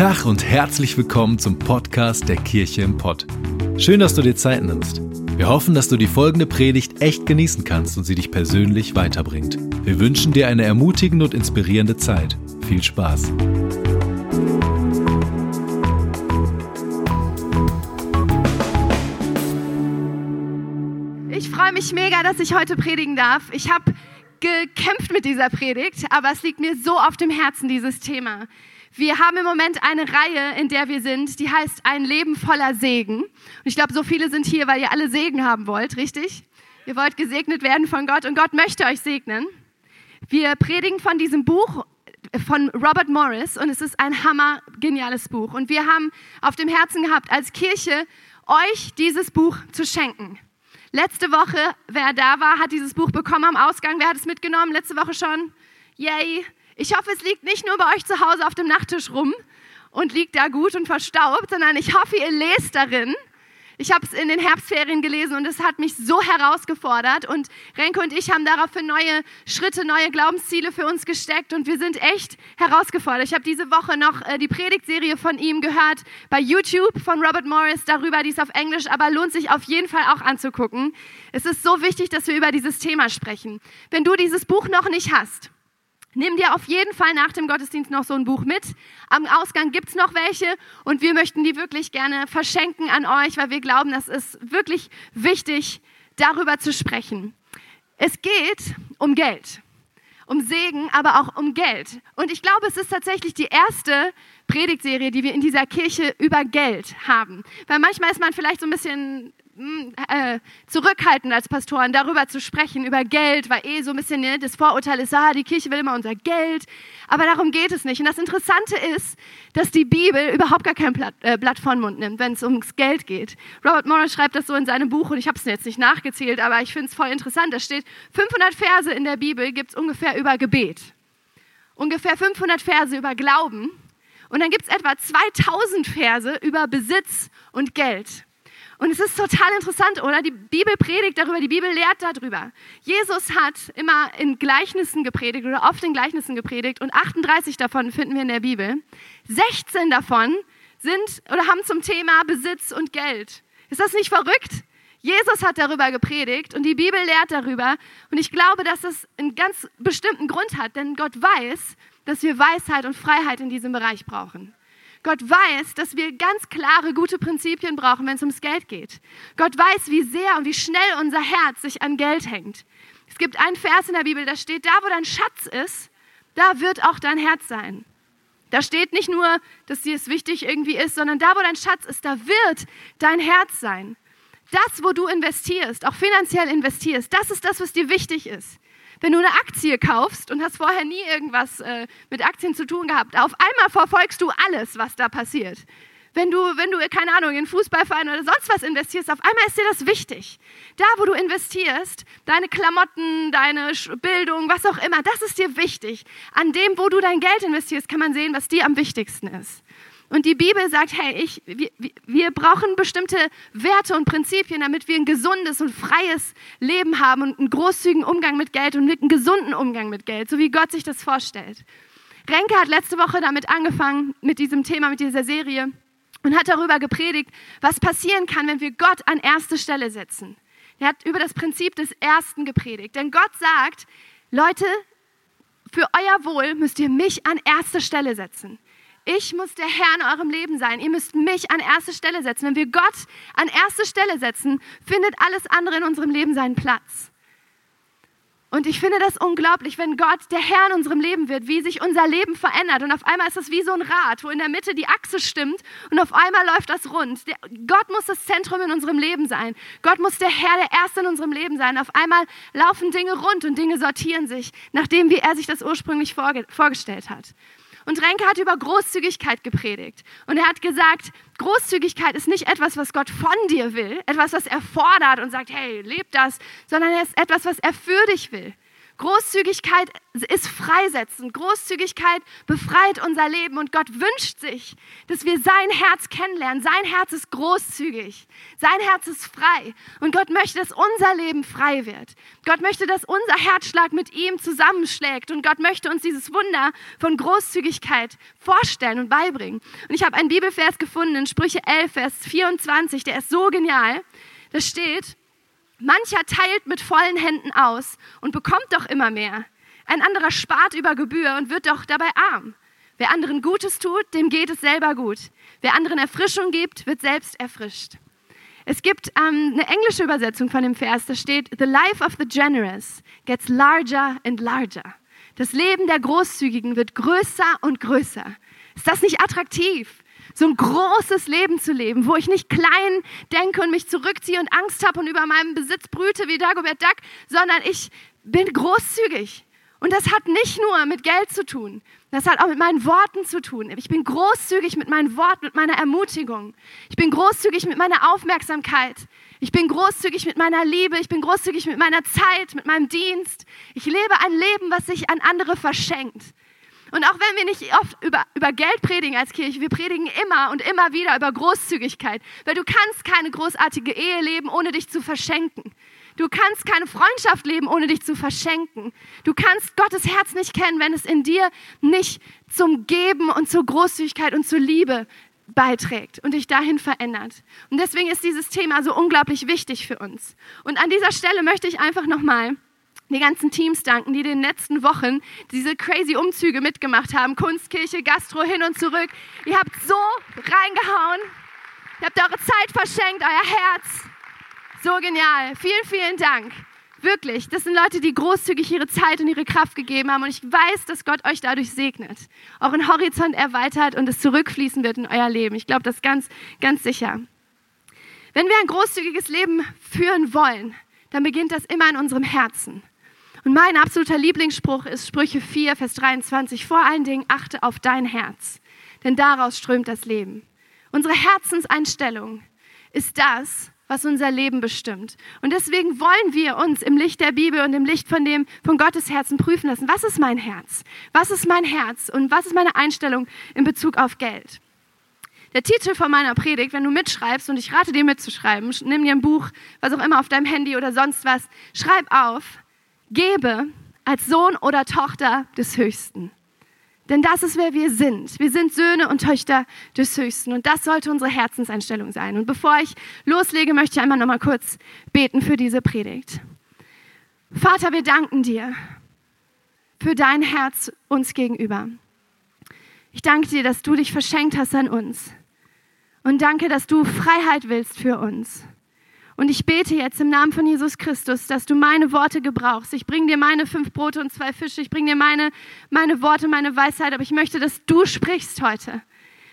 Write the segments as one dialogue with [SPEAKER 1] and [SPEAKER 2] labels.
[SPEAKER 1] Tag und herzlich willkommen zum Podcast der Kirche im Pott. Schön, dass du dir Zeit nimmst. Wir hoffen, dass du die folgende Predigt echt genießen kannst und sie dich persönlich weiterbringt. Wir wünschen dir eine ermutigende und inspirierende Zeit. Viel Spaß.
[SPEAKER 2] Ich freue mich mega, dass ich heute predigen darf. Ich habe gekämpft mit dieser Predigt, aber es liegt mir so auf dem Herzen, dieses Thema. Wir haben im Moment eine Reihe, in der wir sind, die heißt Ein Leben voller Segen. Und ich glaube, so viele sind hier, weil ihr alle Segen haben wollt, richtig? Ihr wollt gesegnet werden von Gott und Gott möchte euch segnen. Wir predigen von diesem Buch von Robert Morris und es ist ein hammer geniales Buch. Und wir haben auf dem Herzen gehabt, als Kirche euch dieses Buch zu schenken. Letzte Woche, wer da war, hat dieses Buch bekommen am Ausgang. Wer hat es mitgenommen? Letzte Woche schon? Yay. Ich hoffe, es liegt nicht nur bei euch zu Hause auf dem Nachttisch rum und liegt da gut und verstaubt, sondern ich hoffe, ihr lest darin. Ich habe es in den Herbstferien gelesen und es hat mich so herausgefordert. Und Renke und ich haben daraufhin neue Schritte, neue Glaubensziele für uns gesteckt und wir sind echt herausgefordert. Ich habe diese Woche noch äh, die Predigtserie von ihm gehört bei YouTube von Robert Morris darüber, die ist auf Englisch, aber lohnt sich auf jeden Fall auch anzugucken. Es ist so wichtig, dass wir über dieses Thema sprechen. Wenn du dieses Buch noch nicht hast, Nimm dir auf jeden Fall nach dem Gottesdienst noch so ein Buch mit. Am Ausgang gibt es noch welche und wir möchten die wirklich gerne verschenken an euch, weil wir glauben, das ist wirklich wichtig, darüber zu sprechen. Es geht um Geld, um Segen, aber auch um Geld. Und ich glaube, es ist tatsächlich die erste Predigtserie, die wir in dieser Kirche über Geld haben. Weil manchmal ist man vielleicht so ein bisschen äh, zurückhaltend als Pastoren, darüber zu sprechen, über Geld, weil eh so ein bisschen ne, das Vorurteil ist, ah, die Kirche will immer unser Geld. Aber darum geht es nicht. Und das Interessante ist, dass die Bibel überhaupt gar kein Blatt, äh, Blatt von Mund nimmt, wenn es ums Geld geht. Robert Morris schreibt das so in seinem Buch und ich habe es jetzt nicht nachgezählt, aber ich finde es voll interessant. Da steht, 500 Verse in der Bibel gibt es ungefähr über Gebet. Ungefähr 500 Verse über Glauben. Und dann gibt es etwa 2000 Verse über Besitz und Geld. Und es ist total interessant, oder? Die Bibel predigt darüber, die Bibel lehrt darüber. Jesus hat immer in Gleichnissen gepredigt oder oft in Gleichnissen gepredigt und 38 davon finden wir in der Bibel. 16 davon sind oder haben zum Thema Besitz und Geld. Ist das nicht verrückt? Jesus hat darüber gepredigt und die Bibel lehrt darüber. Und ich glaube, dass das einen ganz bestimmten Grund hat, denn Gott weiß, dass wir Weisheit und Freiheit in diesem Bereich brauchen. Gott weiß, dass wir ganz klare, gute Prinzipien brauchen, wenn es ums Geld geht. Gott weiß, wie sehr und wie schnell unser Herz sich an Geld hängt. Es gibt einen Vers in der Bibel, da steht, da wo dein Schatz ist, da wird auch dein Herz sein. Da steht nicht nur, dass dir es wichtig irgendwie ist, sondern da wo dein Schatz ist, da wird dein Herz sein. Das, wo du investierst, auch finanziell investierst, das ist das, was dir wichtig ist. Wenn du eine Aktie kaufst und hast vorher nie irgendwas äh, mit Aktien zu tun gehabt, auf einmal verfolgst du alles, was da passiert. Wenn du, wenn du, keine Ahnung, in Fußballverein oder sonst was investierst, auf einmal ist dir das wichtig. Da, wo du investierst, deine Klamotten, deine Bildung, was auch immer, das ist dir wichtig. An dem, wo du dein Geld investierst, kann man sehen, was dir am wichtigsten ist. Und die Bibel sagt, hey, ich, wir, wir brauchen bestimmte Werte und Prinzipien, damit wir ein gesundes und freies Leben haben und einen großzügigen Umgang mit Geld und einen gesunden Umgang mit Geld, so wie Gott sich das vorstellt. Renke hat letzte Woche damit angefangen, mit diesem Thema, mit dieser Serie und hat darüber gepredigt, was passieren kann, wenn wir Gott an erste Stelle setzen. Er hat über das Prinzip des Ersten gepredigt. Denn Gott sagt, Leute, für euer Wohl müsst ihr mich an erste Stelle setzen. Ich muss der Herr in eurem Leben sein. Ihr müsst mich an erste Stelle setzen. Wenn wir Gott an erste Stelle setzen, findet alles andere in unserem Leben seinen Platz. Und ich finde das unglaublich, wenn Gott der Herr in unserem Leben wird, wie sich unser Leben verändert. Und auf einmal ist es wie so ein Rad, wo in der Mitte die Achse stimmt und auf einmal läuft das rund. Der, Gott muss das Zentrum in unserem Leben sein. Gott muss der Herr, der Erste in unserem Leben sein. Auf einmal laufen Dinge rund und Dinge sortieren sich, nachdem wie er sich das ursprünglich vorge vorgestellt hat. Und Renke hat über Großzügigkeit gepredigt. Und er hat gesagt, Großzügigkeit ist nicht etwas, was Gott von dir will, etwas, was er fordert und sagt, hey, leb das, sondern es ist etwas, was er für dich will. Großzügigkeit ist freisetzend. Großzügigkeit befreit unser Leben und Gott wünscht sich, dass wir sein Herz kennenlernen. Sein Herz ist großzügig. Sein Herz ist frei. Und Gott möchte, dass unser Leben frei wird. Gott möchte, dass unser Herzschlag mit ihm zusammenschlägt. Und Gott möchte uns dieses Wunder von Großzügigkeit vorstellen und beibringen. Und ich habe einen Bibelvers gefunden in Sprüche 11, Vers 24. Der ist so genial. Da steht, Mancher teilt mit vollen Händen aus und bekommt doch immer mehr. Ein anderer spart über Gebühr und wird doch dabei arm. Wer anderen Gutes tut, dem geht es selber gut. Wer anderen Erfrischung gibt, wird selbst erfrischt. Es gibt ähm, eine englische Übersetzung von dem Vers, da steht, The life of the generous gets larger and larger. Das Leben der Großzügigen wird größer und größer. Ist das nicht attraktiv? so ein großes Leben zu leben, wo ich nicht klein denke und mich zurückziehe und Angst habe und über meinem Besitz brüte wie Dagobert Duck, sondern ich bin großzügig. Und das hat nicht nur mit Geld zu tun, das hat auch mit meinen Worten zu tun. Ich bin großzügig mit meinen Worten, mit meiner Ermutigung. Ich bin großzügig mit meiner Aufmerksamkeit. Ich bin großzügig mit meiner Liebe. Ich bin großzügig mit meiner Zeit, mit meinem Dienst. Ich lebe ein Leben, was sich an andere verschenkt. Und auch wenn wir nicht oft über, über Geld predigen als Kirche, wir predigen immer und immer wieder über Großzügigkeit, weil du kannst keine großartige Ehe leben, ohne dich zu verschenken. Du kannst keine Freundschaft leben, ohne dich zu verschenken. Du kannst Gottes Herz nicht kennen, wenn es in dir nicht zum Geben und zur Großzügigkeit und zur Liebe beiträgt und dich dahin verändert. Und deswegen ist dieses Thema so unglaublich wichtig für uns. Und an dieser Stelle möchte ich einfach nochmal die ganzen Teams danken, die in den letzten Wochen diese crazy Umzüge mitgemacht haben. Kunstkirche, Gastro, hin und zurück. Ihr habt so reingehauen. Ihr habt eure Zeit verschenkt, euer Herz. So genial. Vielen, vielen Dank. Wirklich, das sind Leute, die großzügig ihre Zeit und ihre Kraft gegeben haben. Und ich weiß, dass Gott euch dadurch segnet, euren Horizont erweitert und es zurückfließen wird in euer Leben. Ich glaube das ganz, ganz sicher. Wenn wir ein großzügiges Leben führen wollen, dann beginnt das immer in unserem Herzen. Und mein absoluter Lieblingsspruch ist Sprüche 4, Vers 23. Vor allen Dingen achte auf dein Herz, denn daraus strömt das Leben. Unsere Herzenseinstellung ist das, was unser Leben bestimmt. Und deswegen wollen wir uns im Licht der Bibel und im Licht von dem, von Gottes Herzen prüfen lassen. Was ist mein Herz? Was ist mein Herz? Und was ist meine Einstellung in Bezug auf Geld? Der Titel von meiner Predigt, wenn du mitschreibst, und ich rate dir mitzuschreiben, nimm dir ein Buch, was auch immer auf deinem Handy oder sonst was, schreib auf, gebe als Sohn oder Tochter des Höchsten. Denn das ist, wer wir sind. Wir sind Söhne und Töchter des Höchsten. Und das sollte unsere Herzenseinstellung sein. Und bevor ich loslege, möchte ich einmal noch mal kurz beten für diese Predigt. Vater, wir danken dir für dein Herz uns gegenüber. Ich danke dir, dass du dich verschenkt hast an uns. Und danke, dass du Freiheit willst für uns. Und ich bete jetzt im Namen von Jesus Christus, dass du meine Worte gebrauchst. Ich bringe dir meine fünf Brote und zwei Fische. Ich bringe dir meine, meine Worte, meine Weisheit. Aber ich möchte, dass du sprichst heute.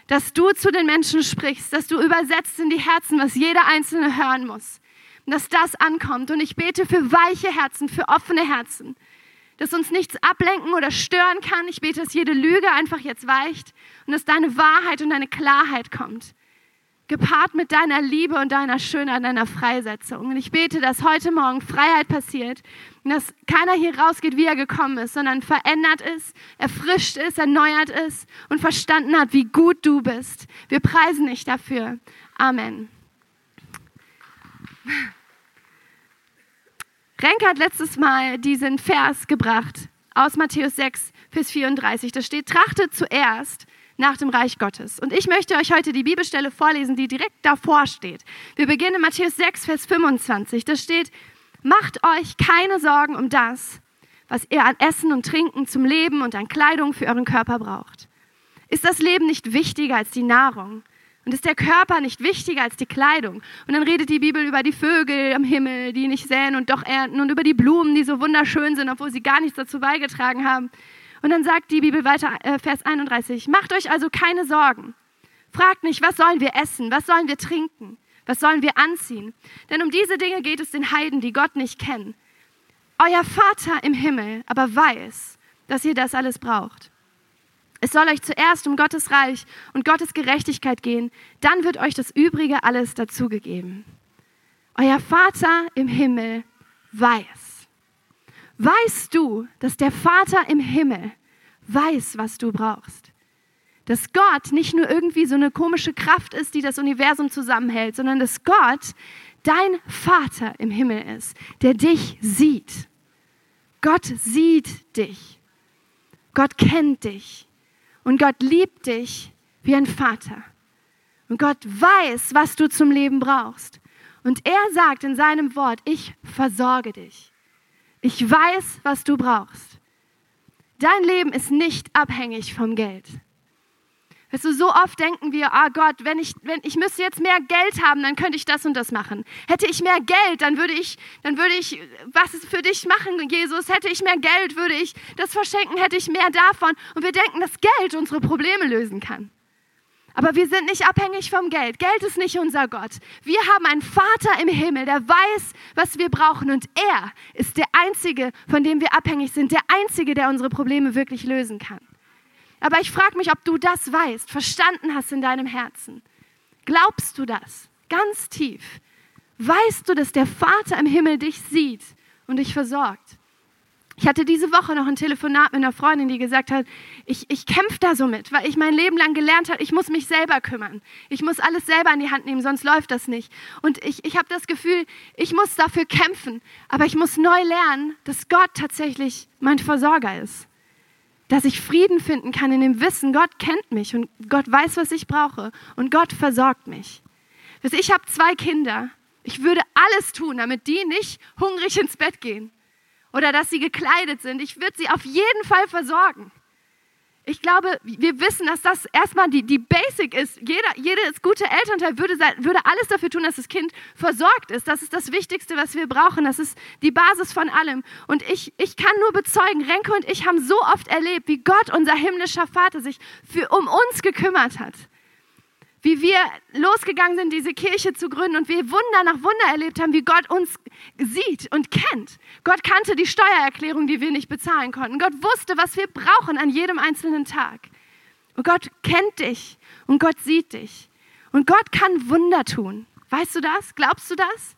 [SPEAKER 2] Dass du zu den Menschen sprichst. Dass du übersetzt in die Herzen, was jeder Einzelne hören muss. Und dass das ankommt. Und ich bete für weiche Herzen, für offene Herzen. Dass uns nichts ablenken oder stören kann. Ich bete, dass jede Lüge einfach jetzt weicht. Und dass deine Wahrheit und deine Klarheit kommt gepaart mit deiner Liebe und deiner Schönheit, deiner Freisetzung. Und ich bete, dass heute Morgen Freiheit passiert und dass keiner hier rausgeht, wie er gekommen ist, sondern verändert ist, erfrischt ist, erneuert ist und verstanden hat, wie gut du bist. Wir preisen dich dafür. Amen. Renke hat letztes Mal diesen Vers gebracht aus Matthäus 6, Vers 34. Da steht, trachtet zuerst nach dem Reich Gottes. Und ich möchte euch heute die Bibelstelle vorlesen, die direkt davor steht. Wir beginnen in Matthäus 6, Vers 25. Da steht, macht euch keine Sorgen um das, was ihr an Essen und Trinken zum Leben und an Kleidung für euren Körper braucht. Ist das Leben nicht wichtiger als die Nahrung? Und ist der Körper nicht wichtiger als die Kleidung? Und dann redet die Bibel über die Vögel am Himmel, die nicht säen und doch ernten, und über die Blumen, die so wunderschön sind, obwohl sie gar nichts dazu beigetragen haben. Und dann sagt die Bibel weiter, äh, Vers 31, macht euch also keine Sorgen. Fragt nicht, was sollen wir essen, was sollen wir trinken, was sollen wir anziehen. Denn um diese Dinge geht es den Heiden, die Gott nicht kennen. Euer Vater im Himmel aber weiß, dass ihr das alles braucht. Es soll euch zuerst um Gottes Reich und Gottes Gerechtigkeit gehen, dann wird euch das Übrige alles dazugegeben. Euer Vater im Himmel weiß. Weißt du, dass der Vater im Himmel weiß, was du brauchst? Dass Gott nicht nur irgendwie so eine komische Kraft ist, die das Universum zusammenhält, sondern dass Gott dein Vater im Himmel ist, der dich sieht. Gott sieht dich. Gott kennt dich. Und Gott liebt dich wie ein Vater. Und Gott weiß, was du zum Leben brauchst. Und er sagt in seinem Wort, ich versorge dich. Ich weiß, was du brauchst. Dein Leben ist nicht abhängig vom Geld. Weißt du, so oft denken wir, oh Gott, wenn ich, wenn ich müsste jetzt mehr Geld haben, dann könnte ich das und das machen. Hätte ich mehr Geld, dann würde ich, dann würde ich was für dich machen, Jesus. Hätte ich mehr Geld, würde ich das verschenken, hätte ich mehr davon. Und wir denken, dass Geld unsere Probleme lösen kann. Aber wir sind nicht abhängig vom Geld. Geld ist nicht unser Gott. Wir haben einen Vater im Himmel, der weiß, was wir brauchen. Und er ist der Einzige, von dem wir abhängig sind. Der Einzige, der unsere Probleme wirklich lösen kann. Aber ich frage mich, ob du das weißt, verstanden hast in deinem Herzen. Glaubst du das ganz tief? Weißt du, dass der Vater im Himmel dich sieht und dich versorgt? Ich hatte diese Woche noch ein Telefonat mit einer Freundin, die gesagt hat, ich, ich kämpfe da so mit, weil ich mein Leben lang gelernt habe, ich muss mich selber kümmern. Ich muss alles selber in die Hand nehmen, sonst läuft das nicht. Und ich, ich habe das Gefühl, ich muss dafür kämpfen, aber ich muss neu lernen, dass Gott tatsächlich mein Versorger ist. Dass ich Frieden finden kann in dem Wissen, Gott kennt mich und Gott weiß, was ich brauche und Gott versorgt mich. Ich habe zwei Kinder. Ich würde alles tun, damit die nicht hungrig ins Bett gehen oder dass sie gekleidet sind. Ich würde sie auf jeden Fall versorgen. Ich glaube, wir wissen, dass das erstmal die, die Basic ist. Jeder, jedes gute Elternteil würde, würde alles dafür tun, dass das Kind versorgt ist. Das ist das Wichtigste, was wir brauchen. Das ist die Basis von allem. Und ich, ich kann nur bezeugen, Renke und ich haben so oft erlebt, wie Gott, unser himmlischer Vater, sich für, um uns gekümmert hat wie wir losgegangen sind, diese Kirche zu gründen und wir Wunder nach Wunder erlebt haben, wie Gott uns sieht und kennt. Gott kannte die Steuererklärung, die wir nicht bezahlen konnten. Gott wusste, was wir brauchen an jedem einzelnen Tag. Und Gott kennt dich und Gott sieht dich. Und Gott kann Wunder tun. Weißt du das? Glaubst du das?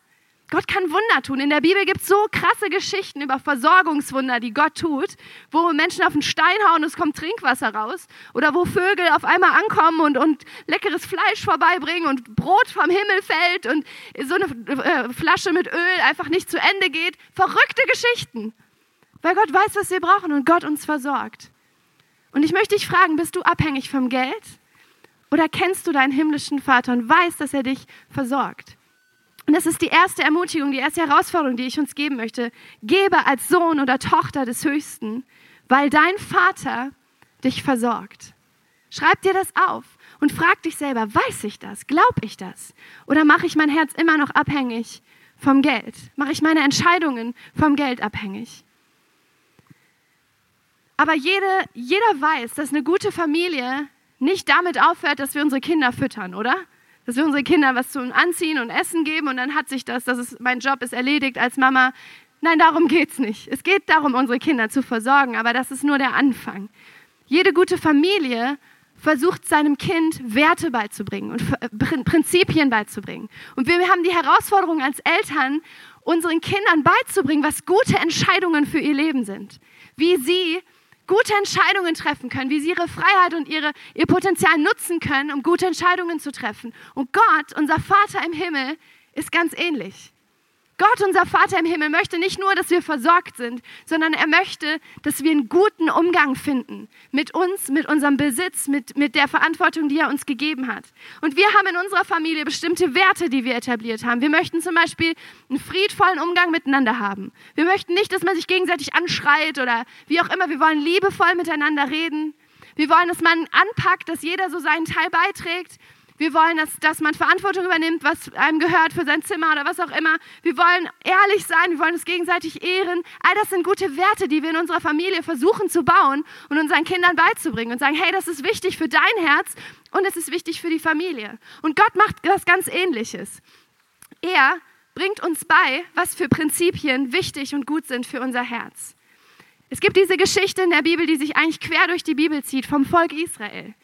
[SPEAKER 2] Gott kann Wunder tun. In der Bibel gibt es so krasse Geschichten über Versorgungswunder, die Gott tut, wo Menschen auf einen Stein hauen und es kommt Trinkwasser raus. Oder wo Vögel auf einmal ankommen und, und leckeres Fleisch vorbeibringen und Brot vom Himmel fällt und so eine äh, Flasche mit Öl einfach nicht zu Ende geht. Verrückte Geschichten. Weil Gott weiß, was wir brauchen und Gott uns versorgt. Und ich möchte dich fragen, bist du abhängig vom Geld? Oder kennst du deinen himmlischen Vater und weißt, dass er dich versorgt? Und das ist die erste Ermutigung, die erste Herausforderung, die ich uns geben möchte. Gebe als Sohn oder Tochter des Höchsten, weil dein Vater dich versorgt. Schreib dir das auf und frag dich selber, weiß ich das? Glaub ich das? Oder mache ich mein Herz immer noch abhängig vom Geld? Mache ich meine Entscheidungen vom Geld abhängig? Aber jede, jeder weiß, dass eine gute Familie nicht damit aufhört, dass wir unsere Kinder füttern, oder? Dass wir unsere Kinder was zum Anziehen und Essen geben und dann hat sich das, das ist, mein Job ist erledigt als Mama. Nein, darum geht es nicht. Es geht darum, unsere Kinder zu versorgen, aber das ist nur der Anfang. Jede gute Familie versucht seinem Kind Werte beizubringen und Prinzipien beizubringen. Und wir haben die Herausforderung als Eltern, unseren Kindern beizubringen, was gute Entscheidungen für ihr Leben sind. Wie sie gute Entscheidungen treffen können, wie sie ihre Freiheit und ihre, ihr Potenzial nutzen können, um gute Entscheidungen zu treffen. Und Gott, unser Vater im Himmel, ist ganz ähnlich. Gott, unser Vater im Himmel, möchte nicht nur, dass wir versorgt sind, sondern er möchte, dass wir einen guten Umgang finden mit uns, mit unserem Besitz, mit, mit der Verantwortung, die er uns gegeben hat. Und wir haben in unserer Familie bestimmte Werte, die wir etabliert haben. Wir möchten zum Beispiel einen friedvollen Umgang miteinander haben. Wir möchten nicht, dass man sich gegenseitig anschreit oder wie auch immer. Wir wollen liebevoll miteinander reden. Wir wollen, dass man anpackt, dass jeder so seinen Teil beiträgt. Wir wollen, dass, dass man Verantwortung übernimmt, was einem gehört für sein Zimmer oder was auch immer. Wir wollen ehrlich sein, wir wollen uns gegenseitig ehren. All das sind gute Werte, die wir in unserer Familie versuchen zu bauen und unseren Kindern beizubringen und sagen, hey, das ist wichtig für dein Herz und es ist wichtig für die Familie. Und Gott macht was ganz Ähnliches. Er bringt uns bei, was für Prinzipien wichtig und gut sind für unser Herz. Es gibt diese Geschichte in der Bibel, die sich eigentlich quer durch die Bibel zieht, vom Volk Israel.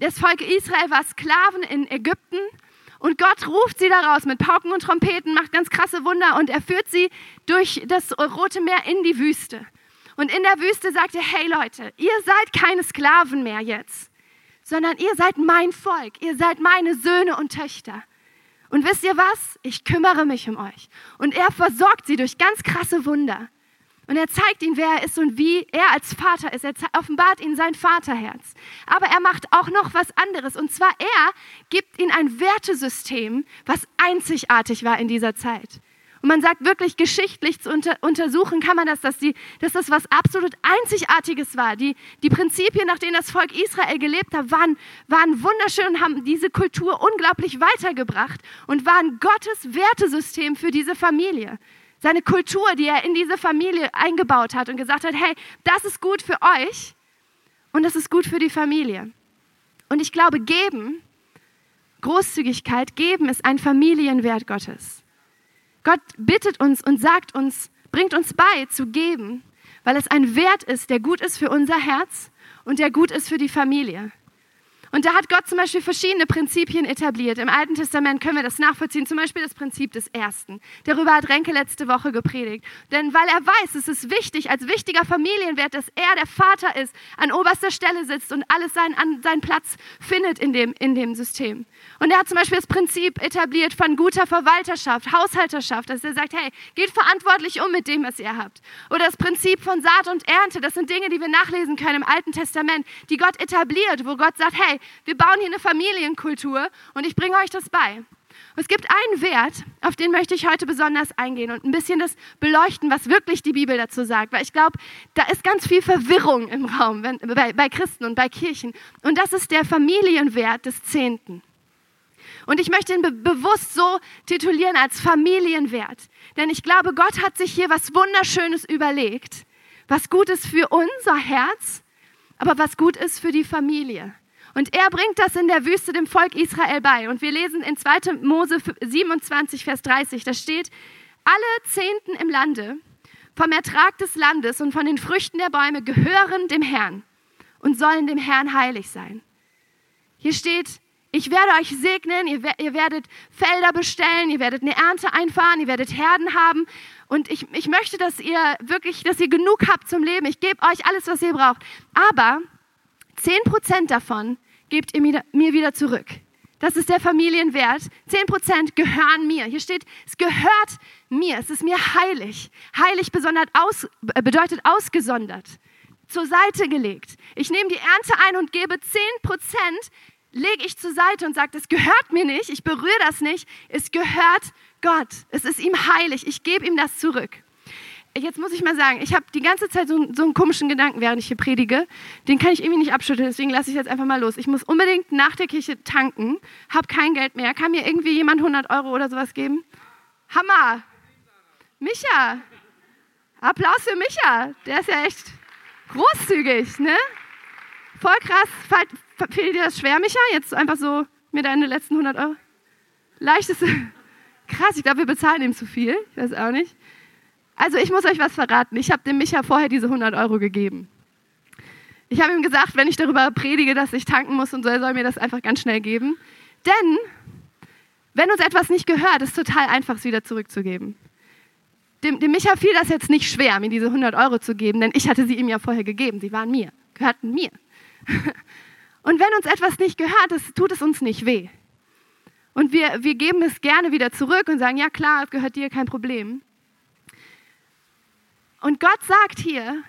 [SPEAKER 2] Das Volk Israel war Sklaven in Ägypten Und Gott ruft sie daraus mit Pauken und Trompeten, macht ganz krasse Wunder und er führt sie durch das Rote Meer in die Wüste. Und in der Wüste sagt er, hey Leute, ihr seid keine Sklaven mehr jetzt, sondern ihr seid mein Volk, ihr seid meine Söhne und Töchter. Und wisst ihr was? Ich kümmere mich um euch. Und er versorgt sie durch ganz krasse Wunder. Und er zeigt ihnen, wer er ist und wie er als Vater ist. Er offenbart ihnen sein Vaterherz. Aber er macht auch noch was anderes. Und zwar er gibt ihnen ein Wertesystem, was einzigartig war in dieser Zeit. Und man sagt wirklich geschichtlich zu unter, untersuchen kann man das, dass, die, dass das was absolut Einzigartiges war. Die, die Prinzipien, nach denen das Volk Israel gelebt hat, waren, waren wunderschön und haben diese Kultur unglaublich weitergebracht und waren Gottes Wertesystem für diese Familie. Seine Kultur, die er in diese Familie eingebaut hat und gesagt hat, hey, das ist gut für euch und das ist gut für die Familie. Und ich glaube, geben, Großzügigkeit, geben ist ein Familienwert Gottes. Gott bittet uns und sagt uns, bringt uns bei zu geben, weil es ein Wert ist, der gut ist für unser Herz und der gut ist für die Familie. Und da hat Gott zum Beispiel verschiedene Prinzipien etabliert. Im Alten Testament können wir das nachvollziehen. Zum Beispiel das Prinzip des Ersten. Darüber hat Renke letzte Woche gepredigt. Denn weil er weiß, es ist wichtig, als wichtiger Familienwert, dass er der Vater ist, an oberster Stelle sitzt und alles seinen, an, seinen Platz findet in dem, in dem System. Und er hat zum Beispiel das Prinzip etabliert von guter Verwalterschaft, Haushalterschaft, dass er sagt, hey, geht verantwortlich um mit dem, was ihr habt. Oder das Prinzip von Saat und Ernte, das sind Dinge, die wir nachlesen können im Alten Testament, die Gott etabliert, wo Gott sagt, hey, wir bauen hier eine Familienkultur und ich bringe euch das bei. Es gibt einen Wert, auf den möchte ich heute besonders eingehen und ein bisschen das beleuchten, was wirklich die Bibel dazu sagt. Weil ich glaube, da ist ganz viel Verwirrung im Raum wenn, bei, bei Christen und bei Kirchen. Und das ist der Familienwert des Zehnten. Und ich möchte ihn be bewusst so titulieren als Familienwert. Denn ich glaube, Gott hat sich hier was Wunderschönes überlegt, was gut ist für unser Herz, aber was gut ist für die Familie. Und er bringt das in der Wüste dem Volk Israel bei. Und wir lesen in 2. Mose 27, Vers 30, da steht, alle Zehnten im Lande vom Ertrag des Landes und von den Früchten der Bäume gehören dem Herrn und sollen dem Herrn heilig sein. Hier steht, ich werde euch segnen, ihr, werdet Felder bestellen, ihr werdet eine Ernte einfahren, ihr werdet Herden haben. Und ich, ich möchte, dass ihr wirklich, dass ihr genug habt zum Leben. Ich gebe euch alles, was ihr braucht. Aber 10% davon gebt ihr mir wieder zurück. Das ist der Familienwert. 10% gehören mir. Hier steht, es gehört mir. Es ist mir heilig. Heilig aus, äh, bedeutet ausgesondert, zur Seite gelegt. Ich nehme die Ernte ein und gebe 10%, lege ich zur Seite und sage, das gehört mir nicht. Ich berühre das nicht. Es gehört Gott. Es ist ihm heilig. Ich gebe ihm das zurück jetzt muss ich mal sagen, ich habe die ganze Zeit so, so, einen komischen Gedanken, während ich hier predige. Den kann ich irgendwie nicht abschütteln, deswegen lasse ich jetzt einfach mal los. Ich muss unbedingt nach der Kirche tanken, habe kein Geld mehr. Kann mir irgendwie jemand 100 Euro oder sowas geben? Hammer! Micha! Applaus für Micha! Der ist ja echt großzügig, ne? Voll krass. Fehlt dir das schwer, Micha? Jetzt einfach so mir deine letzten 100 Euro? Leichtes. Krass, ich glaube, wir bezahlen ihm zu viel. Ich weiß auch nicht. Also ich muss euch was verraten. Ich habe dem Micha vorher diese 100 Euro gegeben. Ich habe ihm gesagt, wenn ich darüber predige, dass ich tanken muss und so, er soll mir das einfach ganz schnell geben. Denn wenn uns etwas nicht gehört, ist total einfach, es wieder zurückzugeben. Dem, dem Micha fiel das jetzt nicht schwer, mir diese 100 Euro zu geben, denn ich hatte sie ihm ja vorher gegeben. Sie waren mir, gehörten mir. Und wenn uns etwas nicht gehört, das tut es uns nicht weh. Und wir, wir geben es gerne wieder zurück und sagen, ja klar, es gehört dir, kein Problem. Und Gott sagt hier,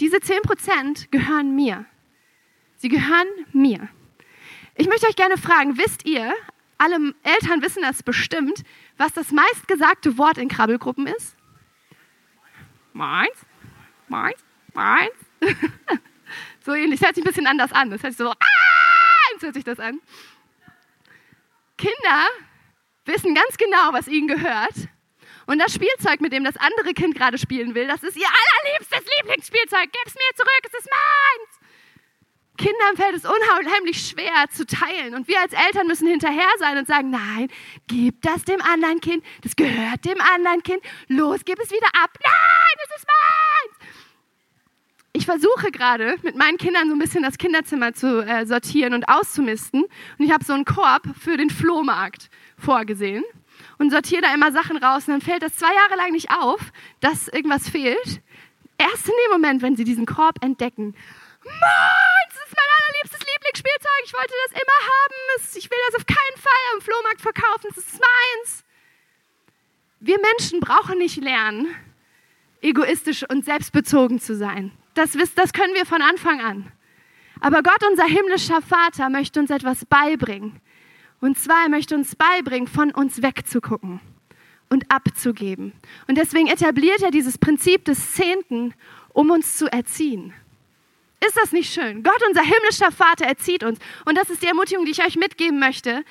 [SPEAKER 2] diese 10% gehören mir. Sie gehören mir. Ich möchte euch gerne fragen, wisst ihr, alle Eltern wissen das bestimmt, was das meistgesagte Wort in Krabbelgruppen ist? Meins, meins, meins. so ähnlich, das hört sich ein bisschen anders an. Das hört sich so, ah, hört sich das an. Kinder wissen ganz genau, was ihnen gehört und das Spielzeug, mit dem das andere Kind gerade spielen will, das ist ihr allerliebstes Lieblingsspielzeug. Gib's mir zurück, es ist meins. Kindern fällt es unheimlich schwer zu teilen. Und wir als Eltern müssen hinterher sein und sagen, nein, gib das dem anderen Kind. Das gehört dem anderen Kind. Los, gib es wieder ab. Nein, es ist meins. ich versuche gerade mit meinen Kindern so ein bisschen das Kinderzimmer zu äh, sortieren und auszumisten. Und ich habe so einen Korb für den Flohmarkt vorgesehen und sortiere da immer Sachen raus. Und dann fällt das zwei Jahre lang nicht auf, dass irgendwas fehlt. Erst in dem Moment, wenn sie diesen Korb entdecken. Mann, das ist mein allerliebstes Lieblingsspielzeug. Ich wollte das immer haben. Ich will das auf keinen Fall am Flohmarkt verkaufen. Das ist meins. Wir Menschen brauchen nicht lernen, egoistisch und selbstbezogen zu sein. Das, das können wir von Anfang an. Aber Gott, unser himmlischer Vater, möchte uns etwas beibringen. Und zwar, er möchte uns beibringen, von uns wegzugucken und abzugeben. Und deswegen etabliert er dieses Prinzip des Zehnten, um uns zu erziehen. Ist das nicht schön? Gott, unser himmlischer Vater, erzieht uns. Und das ist die Ermutigung, die ich euch mitgeben möchte.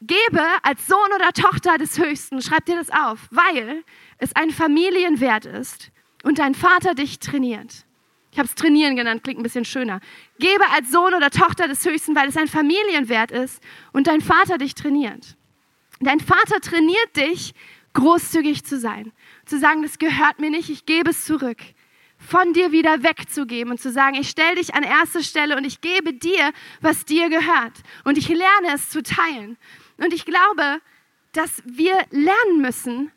[SPEAKER 2] Gebe als Sohn oder Tochter des Höchsten, schreib dir das auf, weil es ein Familienwert ist und dein Vater dich trainiert. Ich habe es trainieren genannt, klingt ein bisschen schöner. Gebe als Sohn oder Tochter des Höchsten, weil es ein Familienwert ist und dein Vater dich trainiert. Dein Vater trainiert dich, großzügig zu sein. Zu sagen, das gehört mir nicht, ich gebe es zurück. Von dir wieder wegzugeben und zu sagen, ich stelle dich an erste Stelle und ich gebe dir, was dir gehört. Und ich lerne es zu teilen. Und ich glaube, dass wir lernen müssen,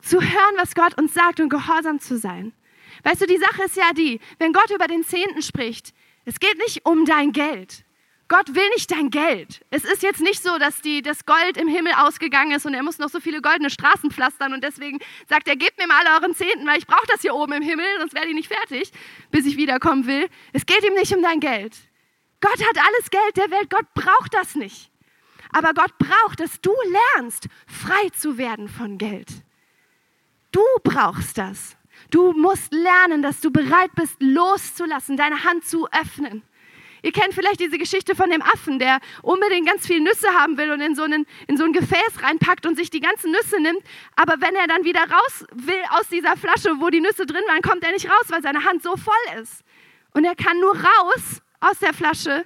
[SPEAKER 2] zu hören, was Gott uns sagt und gehorsam zu sein. Weißt du, die Sache ist ja die, wenn Gott über den Zehnten spricht, es geht nicht um dein Geld. Gott will nicht dein Geld. Es ist jetzt nicht so, dass die, das Gold im Himmel ausgegangen ist und er muss noch so viele goldene Straßen pflastern und deswegen sagt er, gebt mir mal euren Zehnten, weil ich brauche das hier oben im Himmel, sonst werde ich nicht fertig, bis ich wiederkommen will. Es geht ihm nicht um dein Geld. Gott hat alles Geld der Welt, Gott braucht das nicht. Aber Gott braucht, dass du lernst, frei zu werden von Geld. Du brauchst das. Du musst lernen, dass du bereit bist, loszulassen, deine Hand zu öffnen. Ihr kennt vielleicht diese Geschichte von dem Affen, der unbedingt ganz viel Nüsse haben will und in so, einen, in so ein Gefäß reinpackt und sich die ganzen Nüsse nimmt. Aber wenn er dann wieder raus will aus dieser Flasche, wo die Nüsse drin waren, kommt er nicht raus, weil seine Hand so voll ist. Und er kann nur raus aus der Flasche,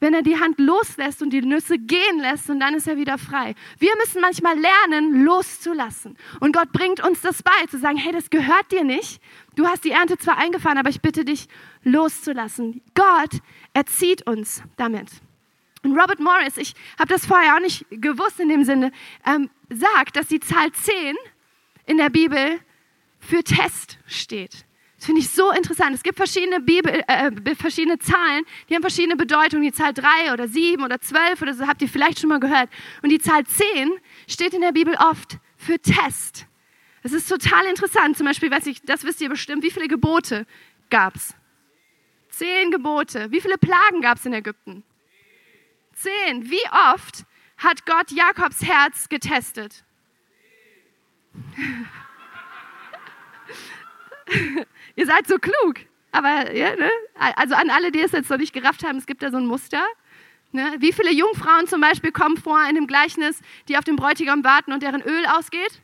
[SPEAKER 2] wenn er die Hand loslässt und die Nüsse gehen lässt und dann ist er wieder frei. Wir müssen manchmal lernen, loszulassen. Und Gott bringt uns das bei, zu sagen, hey, das gehört dir nicht. Du hast die Ernte zwar eingefahren, aber ich bitte dich, loszulassen. Gott erzieht uns damit. Und Robert Morris, ich habe das vorher auch nicht gewusst in dem Sinne, ähm, sagt, dass die Zahl 10 in der Bibel für Test steht. Das finde ich so interessant. Es gibt verschiedene, Bibel, äh, äh verschiedene Zahlen, die haben verschiedene Bedeutungen. Die Zahl 3 oder 7 oder 12 oder so habt ihr vielleicht schon mal gehört. Und die Zahl 10 steht in der Bibel oft für Test. Das ist total interessant. Zum Beispiel, weiß ich, das wisst ihr bestimmt, wie viele Gebote gab es? Zehn Gebote. Wie viele Plagen gab es in Ägypten? Zehn. Wie oft hat Gott Jakobs Herz getestet? Ihr seid so klug. Aber, ja, ne? Also an alle, die es jetzt noch nicht gerafft haben, es gibt da so ein Muster. Ne? Wie viele Jungfrauen zum Beispiel kommen vor in dem Gleichnis, die auf den Bräutigam warten und deren Öl ausgeht?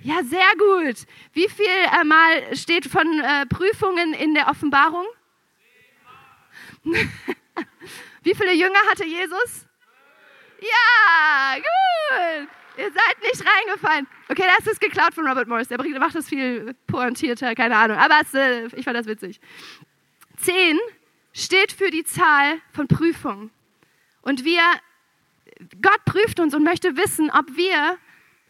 [SPEAKER 2] Ja, sehr gut. Wie viel äh, Mal steht von äh, Prüfungen in der Offenbarung? Wie viele Jünger hatte Jesus? Ja, gut. Ihr seid nicht reingefallen. Okay, das ist geklaut von Robert Morris. Der macht das viel pointierter, keine Ahnung. Aber es, äh, ich fand das witzig. Zehn steht für die Zahl von Prüfungen. Und wir, Gott prüft uns und möchte wissen, ob wir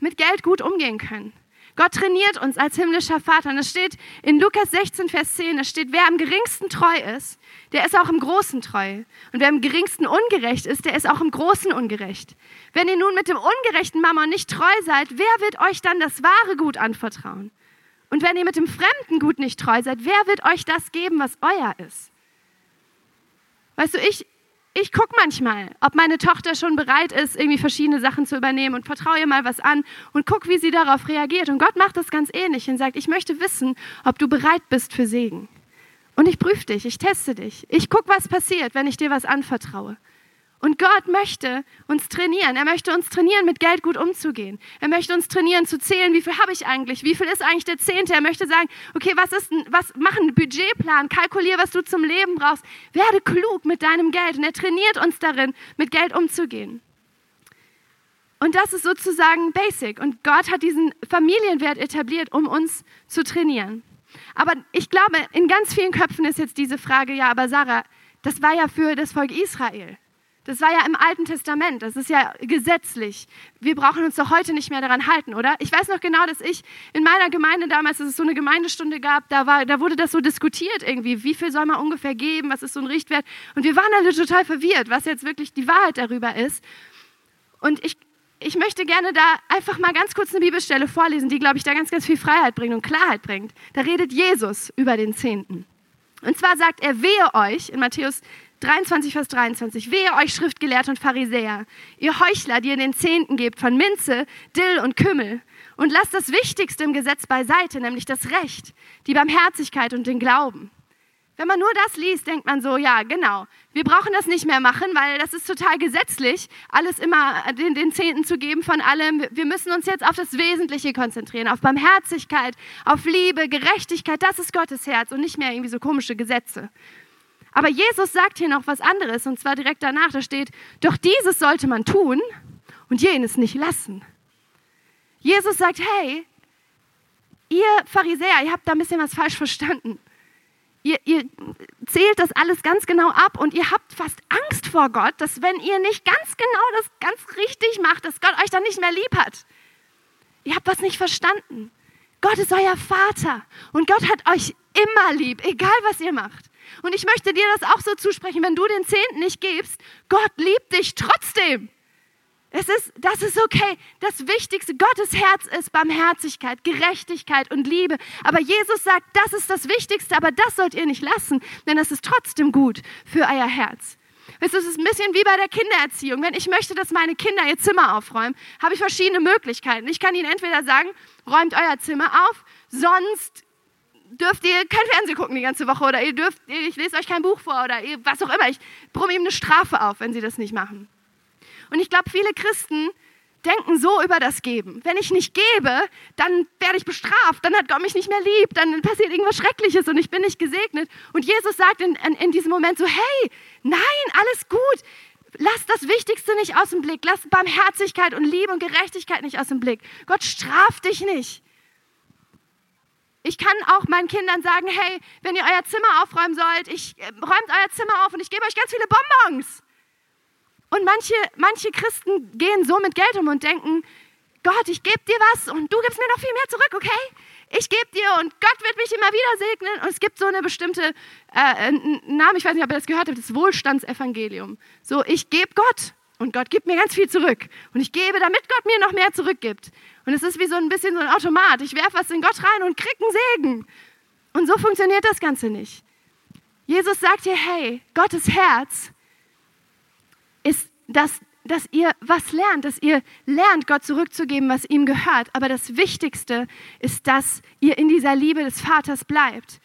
[SPEAKER 2] mit Geld gut umgehen können. Gott trainiert uns als himmlischer Vater. Und es steht in Lukas 16, Vers 10, es steht, wer am geringsten treu ist, der ist auch im Großen treu. Und wer am geringsten ungerecht ist, der ist auch im Großen ungerecht. Wenn ihr nun mit dem ungerechten Mammon nicht treu seid, wer wird euch dann das wahre Gut anvertrauen? Und wenn ihr mit dem fremden Gut nicht treu seid, wer wird euch das geben, was euer ist? Weißt du, ich, ich gucke manchmal, ob meine Tochter schon bereit ist, irgendwie verschiedene Sachen zu übernehmen und vertraue ihr mal was an und gucke, wie sie darauf reagiert. Und Gott macht das ganz ähnlich und sagt, ich möchte wissen, ob du bereit bist für Segen. Und ich prüfe dich, ich teste dich. Ich gucke, was passiert, wenn ich dir was anvertraue. Und Gott möchte uns trainieren. Er möchte uns trainieren, mit Geld gut umzugehen. Er möchte uns trainieren, zu zählen, wie viel habe ich eigentlich? Wie viel ist eigentlich der Zehnte? Er möchte sagen, okay, was ist, was, mach einen Budgetplan, kalkulier, was du zum Leben brauchst. Werde klug mit deinem Geld. Und er trainiert uns darin, mit Geld umzugehen. Und das ist sozusagen basic. Und Gott hat diesen Familienwert etabliert, um uns zu trainieren. Aber ich glaube, in ganz vielen Köpfen ist jetzt diese Frage, ja, aber Sarah, das war ja für das Volk Israel. Das war ja im Alten Testament, das ist ja gesetzlich. Wir brauchen uns doch heute nicht mehr daran halten, oder? Ich weiß noch genau, dass ich in meiner Gemeinde damals, dass es so eine Gemeindestunde gab, da, war, da wurde das so diskutiert irgendwie, wie viel soll man ungefähr geben, was ist so ein Richtwert. Und wir waren alle total verwirrt, was jetzt wirklich die Wahrheit darüber ist. Und ich, ich möchte gerne da einfach mal ganz kurz eine Bibelstelle vorlesen, die, glaube ich, da ganz, ganz viel Freiheit bringt und Klarheit bringt. Da redet Jesus über den Zehnten. Und zwar sagt er, wehe euch in Matthäus 23, Vers 23. Wehe euch Schriftgelehrte und Pharisäer, ihr Heuchler, die ihr den Zehnten gebt von Minze, Dill und Kümmel. Und lasst das Wichtigste im Gesetz beiseite, nämlich das Recht, die Barmherzigkeit und den Glauben. Wenn man nur das liest, denkt man so, ja, genau, wir brauchen das nicht mehr machen, weil das ist total gesetzlich, alles immer den, den Zehnten zu geben von allem. Wir müssen uns jetzt auf das Wesentliche konzentrieren, auf Barmherzigkeit, auf Liebe, Gerechtigkeit, das ist Gottes Herz und nicht mehr irgendwie so komische Gesetze. Aber Jesus sagt hier noch was anderes und zwar direkt danach, da steht, doch dieses sollte man tun und jenes nicht lassen. Jesus sagt, hey, ihr Pharisäer, ihr habt da ein bisschen was falsch verstanden. Ihr, ihr, zählt das alles ganz genau ab und ihr habt fast Angst vor Gott, dass wenn ihr nicht ganz genau das ganz richtig macht, dass Gott euch dann nicht mehr lieb hat. Ihr habt was nicht verstanden. Gott ist euer Vater und Gott hat euch immer lieb, egal was ihr macht. Und ich möchte dir das auch so zusprechen, wenn du den Zehnten nicht gibst, Gott liebt dich trotzdem. Es ist, das ist okay. Das Wichtigste, Gottes Herz ist Barmherzigkeit, Gerechtigkeit und Liebe. Aber Jesus sagt, das ist das Wichtigste, aber das sollt ihr nicht lassen, denn es ist trotzdem gut für euer Herz. Es ist ein bisschen wie bei der Kindererziehung. Wenn ich möchte, dass meine Kinder ihr Zimmer aufräumen, habe ich verschiedene Möglichkeiten. Ich kann ihnen entweder sagen, räumt euer Zimmer auf, sonst dürft ihr kein Fernsehen gucken die ganze Woche oder ihr dürft, ich lese euch kein Buch vor oder ihr, was auch immer. Ich brumme ihm eine Strafe auf, wenn sie das nicht machen. Und ich glaube, viele Christen denken so über das Geben. Wenn ich nicht gebe, dann werde ich bestraft, dann hat Gott mich nicht mehr lieb, dann passiert irgendwas Schreckliches und ich bin nicht gesegnet. Und Jesus sagt in, in, in diesem Moment so, hey, nein, alles gut. Lass das Wichtigste nicht aus dem Blick. Lass Barmherzigkeit und Liebe und Gerechtigkeit nicht aus dem Blick. Gott straft dich nicht. Ich kann auch meinen Kindern sagen, hey, wenn ihr euer Zimmer aufräumen sollt, ich äh, räumt euer Zimmer auf und ich gebe euch ganz viele Bonbons. Und manche, manche Christen gehen so mit Geld um und denken, Gott, ich gebe dir was und du gibst mir noch viel mehr zurück, okay? Ich gebe dir und Gott wird mich immer wieder segnen. Und es gibt so eine bestimmte äh, Name, ich weiß nicht, ob ihr das gehört habt, das Wohlstandsevangelium. So, ich gebe Gott und Gott gibt mir ganz viel zurück. Und ich gebe, damit Gott mir noch mehr zurückgibt. Und es ist wie so ein bisschen so ein Automat. Ich werfe was in Gott rein und krieg einen Segen. Und so funktioniert das Ganze nicht. Jesus sagt dir, hey, Gottes Herz ist, dass, dass ihr was lernt, dass ihr lernt, Gott zurückzugeben, was ihm gehört. Aber das Wichtigste ist, dass ihr in dieser Liebe des Vaters bleibt.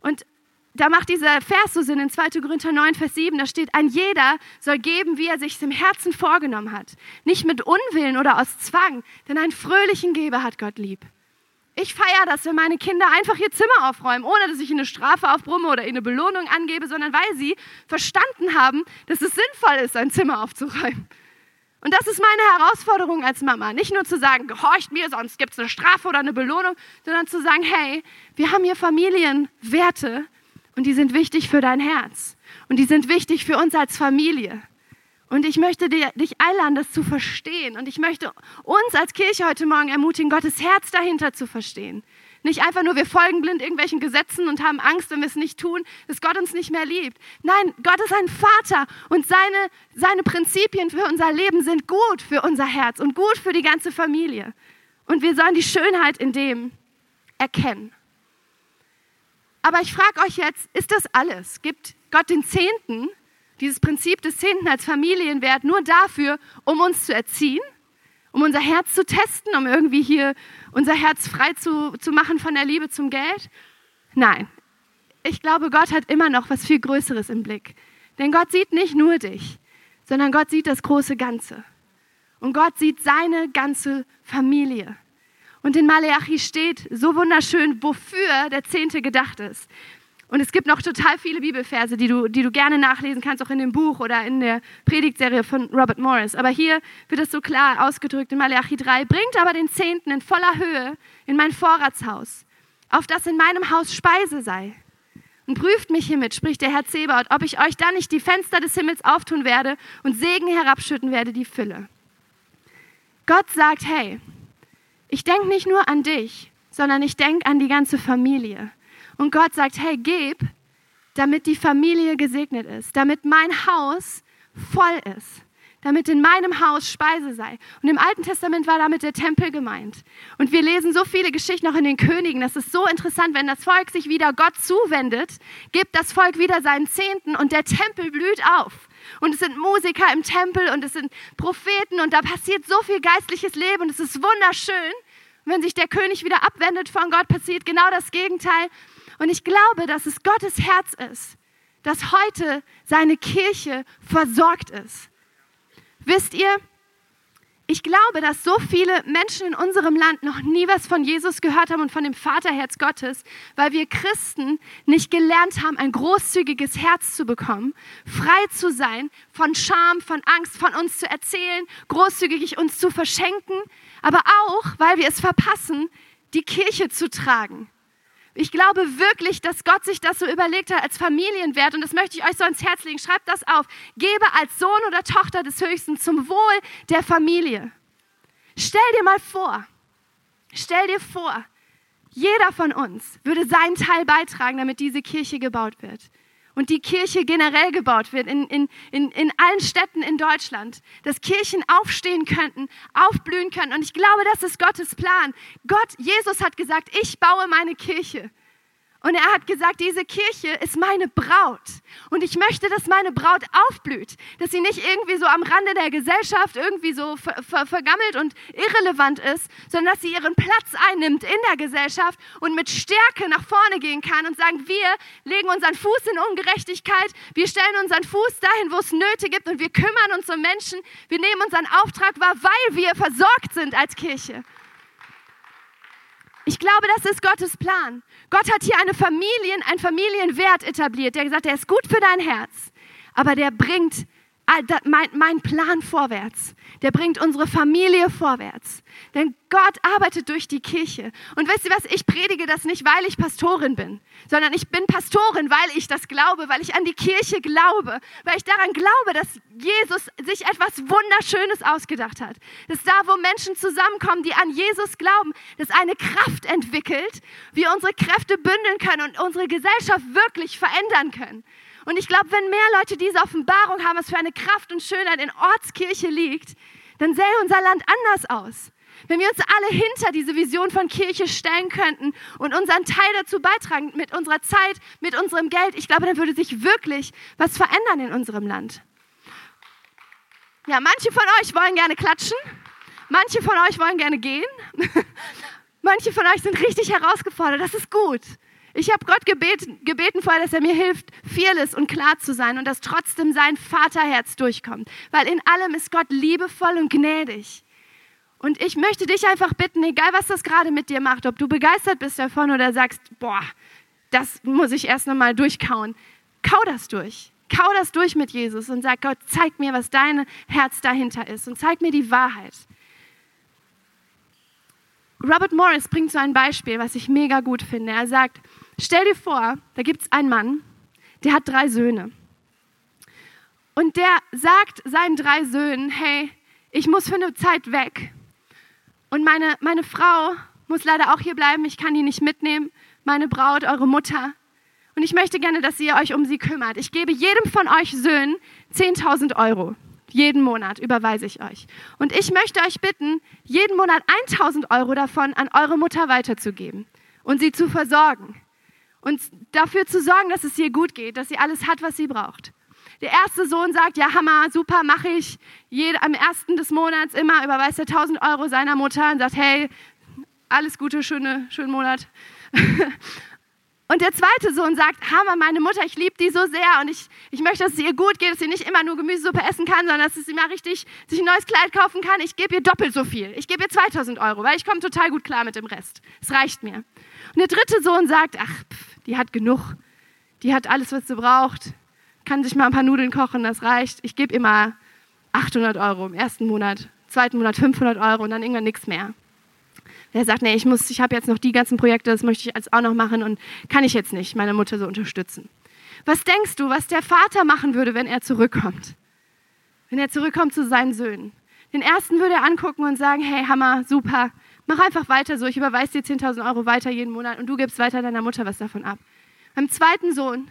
[SPEAKER 2] Und da macht dieser Vers so Sinn in 2. Korinther 9, Vers 7. Da steht, ein jeder soll geben, wie er sich im Herzen vorgenommen hat. Nicht mit Unwillen oder aus Zwang, denn einen fröhlichen Geber hat Gott lieb. Ich feiere das, wenn meine Kinder einfach ihr Zimmer aufräumen, ohne dass ich ihnen eine Strafe aufbrumme oder ihnen eine Belohnung angebe, sondern weil sie verstanden haben, dass es sinnvoll ist, ein Zimmer aufzuräumen. Und das ist meine Herausforderung als Mama. Nicht nur zu sagen, gehorcht mir, sonst gibt es eine Strafe oder eine Belohnung, sondern zu sagen, hey, wir haben hier Familienwerte, und die sind wichtig für dein Herz. Und die sind wichtig für uns als Familie. Und ich möchte dir, dich einladen, das zu verstehen. Und ich möchte uns als Kirche heute Morgen ermutigen, Gottes Herz dahinter zu verstehen. Nicht einfach nur, wir folgen blind irgendwelchen Gesetzen und haben Angst, wenn wir es nicht tun, dass Gott uns nicht mehr liebt. Nein, Gott ist ein Vater und seine, seine Prinzipien für unser Leben sind gut für unser Herz und gut für die ganze Familie. Und wir sollen die Schönheit in dem erkennen. Aber ich frage euch jetzt, ist das alles? Gibt Gott den Zehnten, dieses Prinzip des Zehnten als Familienwert nur dafür, um uns zu erziehen? Um unser Herz zu testen, um irgendwie hier unser Herz frei zu, zu machen von der Liebe zum Geld? Nein. Ich glaube, Gott hat immer noch was viel Größeres im Blick. Denn Gott sieht nicht nur dich, sondern Gott sieht das große Ganze. Und Gott sieht seine ganze Familie. Und in Maleachi steht so wunderschön, wofür der Zehnte gedacht ist. Und es gibt noch total viele Bibelverse, die du, die du gerne nachlesen kannst, auch in dem Buch oder in der Predigtserie von Robert Morris. Aber hier wird es so klar ausgedrückt in Maleachi 3. Bringt aber den Zehnten in voller Höhe in mein Vorratshaus. auf dass in meinem Haus Speise sei. Und prüft mich hiermit, spricht der Herr Zebaoth, ob ich euch dann nicht die Fenster des Himmels auftun werde und Segen herabschütten werde, die Fülle. Gott sagt, hey, ich denke nicht nur an dich, sondern ich denke an die ganze Familie. Und Gott sagt, hey, gib, damit die Familie gesegnet ist, damit mein Haus voll ist damit in meinem Haus Speise sei. Und im Alten Testament war damit der Tempel gemeint. Und wir lesen so viele Geschichten auch in den Königen. Das ist so interessant, wenn das Volk sich wieder Gott zuwendet, gibt das Volk wieder seinen Zehnten und der Tempel blüht auf. Und es sind Musiker im Tempel und es sind Propheten und da passiert so viel geistliches Leben und es ist wunderschön. wenn sich der König wieder abwendet von Gott, passiert genau das Gegenteil. Und ich glaube, dass es Gottes Herz ist, dass heute seine Kirche versorgt ist Wisst ihr, ich glaube, dass so viele Menschen in unserem Land noch nie was von Jesus gehört haben und von dem Vaterherz Gottes, weil wir Christen nicht gelernt haben, ein großzügiges Herz zu bekommen, frei zu sein von Scham, von Angst, von uns zu erzählen, großzügig uns zu verschenken, aber auch, weil wir es verpassen, die Kirche zu tragen. Ich glaube wirklich, dass Gott sich das so überlegt hat als Familienwert und das möchte ich euch so ans Herz legen. Schreibt das auf. Gebe als Sohn oder Tochter des Höchsten zum Wohl der Familie. Stell dir mal vor, stell dir vor, jeder von uns würde seinen Teil beitragen, damit diese Kirche gebaut wird und die Kirche generell gebaut wird in, in, in, in allen Städten in Deutschland, dass Kirchen aufstehen könnten, aufblühen könnten. Und ich glaube, das ist Gottes Plan. Gott, Jesus hat gesagt, ich baue meine Kirche. Und er hat gesagt, diese Kirche ist meine Braut. Und ich möchte, dass meine Braut aufblüht. Dass sie nicht irgendwie so am Rande der Gesellschaft irgendwie so ver ver vergammelt und irrelevant ist, sondern dass sie ihren Platz einnimmt in der Gesellschaft und mit Stärke nach vorne gehen kann und sagen, wir legen unseren Fuß in Ungerechtigkeit, wir stellen unseren Fuß dahin, wo es Nöte gibt und wir kümmern uns um Menschen. Wir nehmen unseren Auftrag wahr, weil wir versorgt sind als Kirche. Ich glaube, das ist Gottes Plan. Gott hat hier eine Familien, einen Familienwert etabliert, der gesagt, der ist gut für dein Herz, aber der bringt mein, mein Plan vorwärts. Der bringt unsere Familie vorwärts. Denn Gott arbeitet durch die Kirche. Und wisst ihr was? Ich predige das nicht, weil ich Pastorin bin, sondern ich bin Pastorin, weil ich das glaube, weil ich an die Kirche glaube, weil ich daran glaube, dass Jesus sich etwas Wunderschönes ausgedacht hat. Dass da, wo Menschen zusammenkommen, die an Jesus glauben, dass eine Kraft entwickelt, wir unsere Kräfte bündeln können und unsere Gesellschaft wirklich verändern können. Und ich glaube, wenn mehr Leute diese Offenbarung haben, was für eine Kraft und Schönheit in Ortskirche liegt, dann sähe unser Land anders aus. Wenn wir uns alle hinter diese Vision von Kirche stellen könnten und unseren Teil dazu beitragen, mit unserer Zeit, mit unserem Geld, ich glaube, dann würde sich wirklich was verändern in unserem Land. Ja, manche von euch wollen gerne klatschen, manche von euch wollen gerne gehen, manche von euch sind richtig herausgefordert, das ist gut. Ich habe Gott gebeten, gebeten vorher, dass er mir hilft, fearless und klar zu sein und dass trotzdem sein Vaterherz durchkommt. Weil in allem ist Gott liebevoll und gnädig. Und ich möchte dich einfach bitten, egal was das gerade mit dir macht, ob du begeistert bist davon oder sagst, boah, das muss ich erst nochmal durchkauen. Kau das durch. Kau das durch mit Jesus und sag Gott, zeig mir, was dein Herz dahinter ist und zeig mir die Wahrheit. Robert Morris bringt so ein Beispiel, was ich mega gut finde. Er sagt, Stell dir vor, da gibt es einen Mann, der hat drei Söhne. Und der sagt seinen drei Söhnen, hey, ich muss für eine Zeit weg. Und meine, meine Frau muss leider auch hier bleiben, ich kann die nicht mitnehmen, meine Braut, eure Mutter. Und ich möchte gerne, dass ihr euch um sie kümmert. Ich gebe jedem von euch Söhnen 10.000 Euro. Jeden Monat überweise ich euch. Und ich möchte euch bitten, jeden Monat 1.000 Euro davon an eure Mutter weiterzugeben und sie zu versorgen und dafür zu sorgen, dass es ihr gut geht, dass sie alles hat, was sie braucht. Der erste Sohn sagt, ja Hammer, super, mache ich. Jed, am ersten des Monats immer überweist er 1000 Euro seiner Mutter und sagt, hey, alles Gute, schöne, schönen Monat. Und der zweite Sohn sagt, Hammer, meine Mutter, ich liebe die so sehr und ich, ich möchte, dass es ihr gut geht, dass sie nicht immer nur Gemüsesuppe essen kann, sondern dass sie mal richtig sich ein neues Kleid kaufen kann. Ich gebe ihr doppelt so viel. Ich gebe ihr 2000 Euro, weil ich komme total gut klar mit dem Rest. Es reicht mir. Und der dritte Sohn sagt, ach, pff, die hat genug. Die hat alles, was sie braucht. Kann sich mal ein paar Nudeln kochen, das reicht. Ich gebe mal 800 Euro im ersten Monat, zweiten Monat 500 Euro und dann irgendwann nichts mehr. Er sagt, nee, ich muss, ich habe jetzt noch die ganzen Projekte, das möchte ich jetzt auch noch machen und kann ich jetzt nicht meine Mutter so unterstützen. Was denkst du, was der Vater machen würde, wenn er zurückkommt? Wenn er zurückkommt zu seinen Söhnen? Den ersten würde er angucken und sagen, hey, Hammer, super, mach einfach weiter so, ich überweise dir 10.000 Euro weiter jeden Monat und du gibst weiter deiner Mutter was davon ab. Beim zweiten Sohn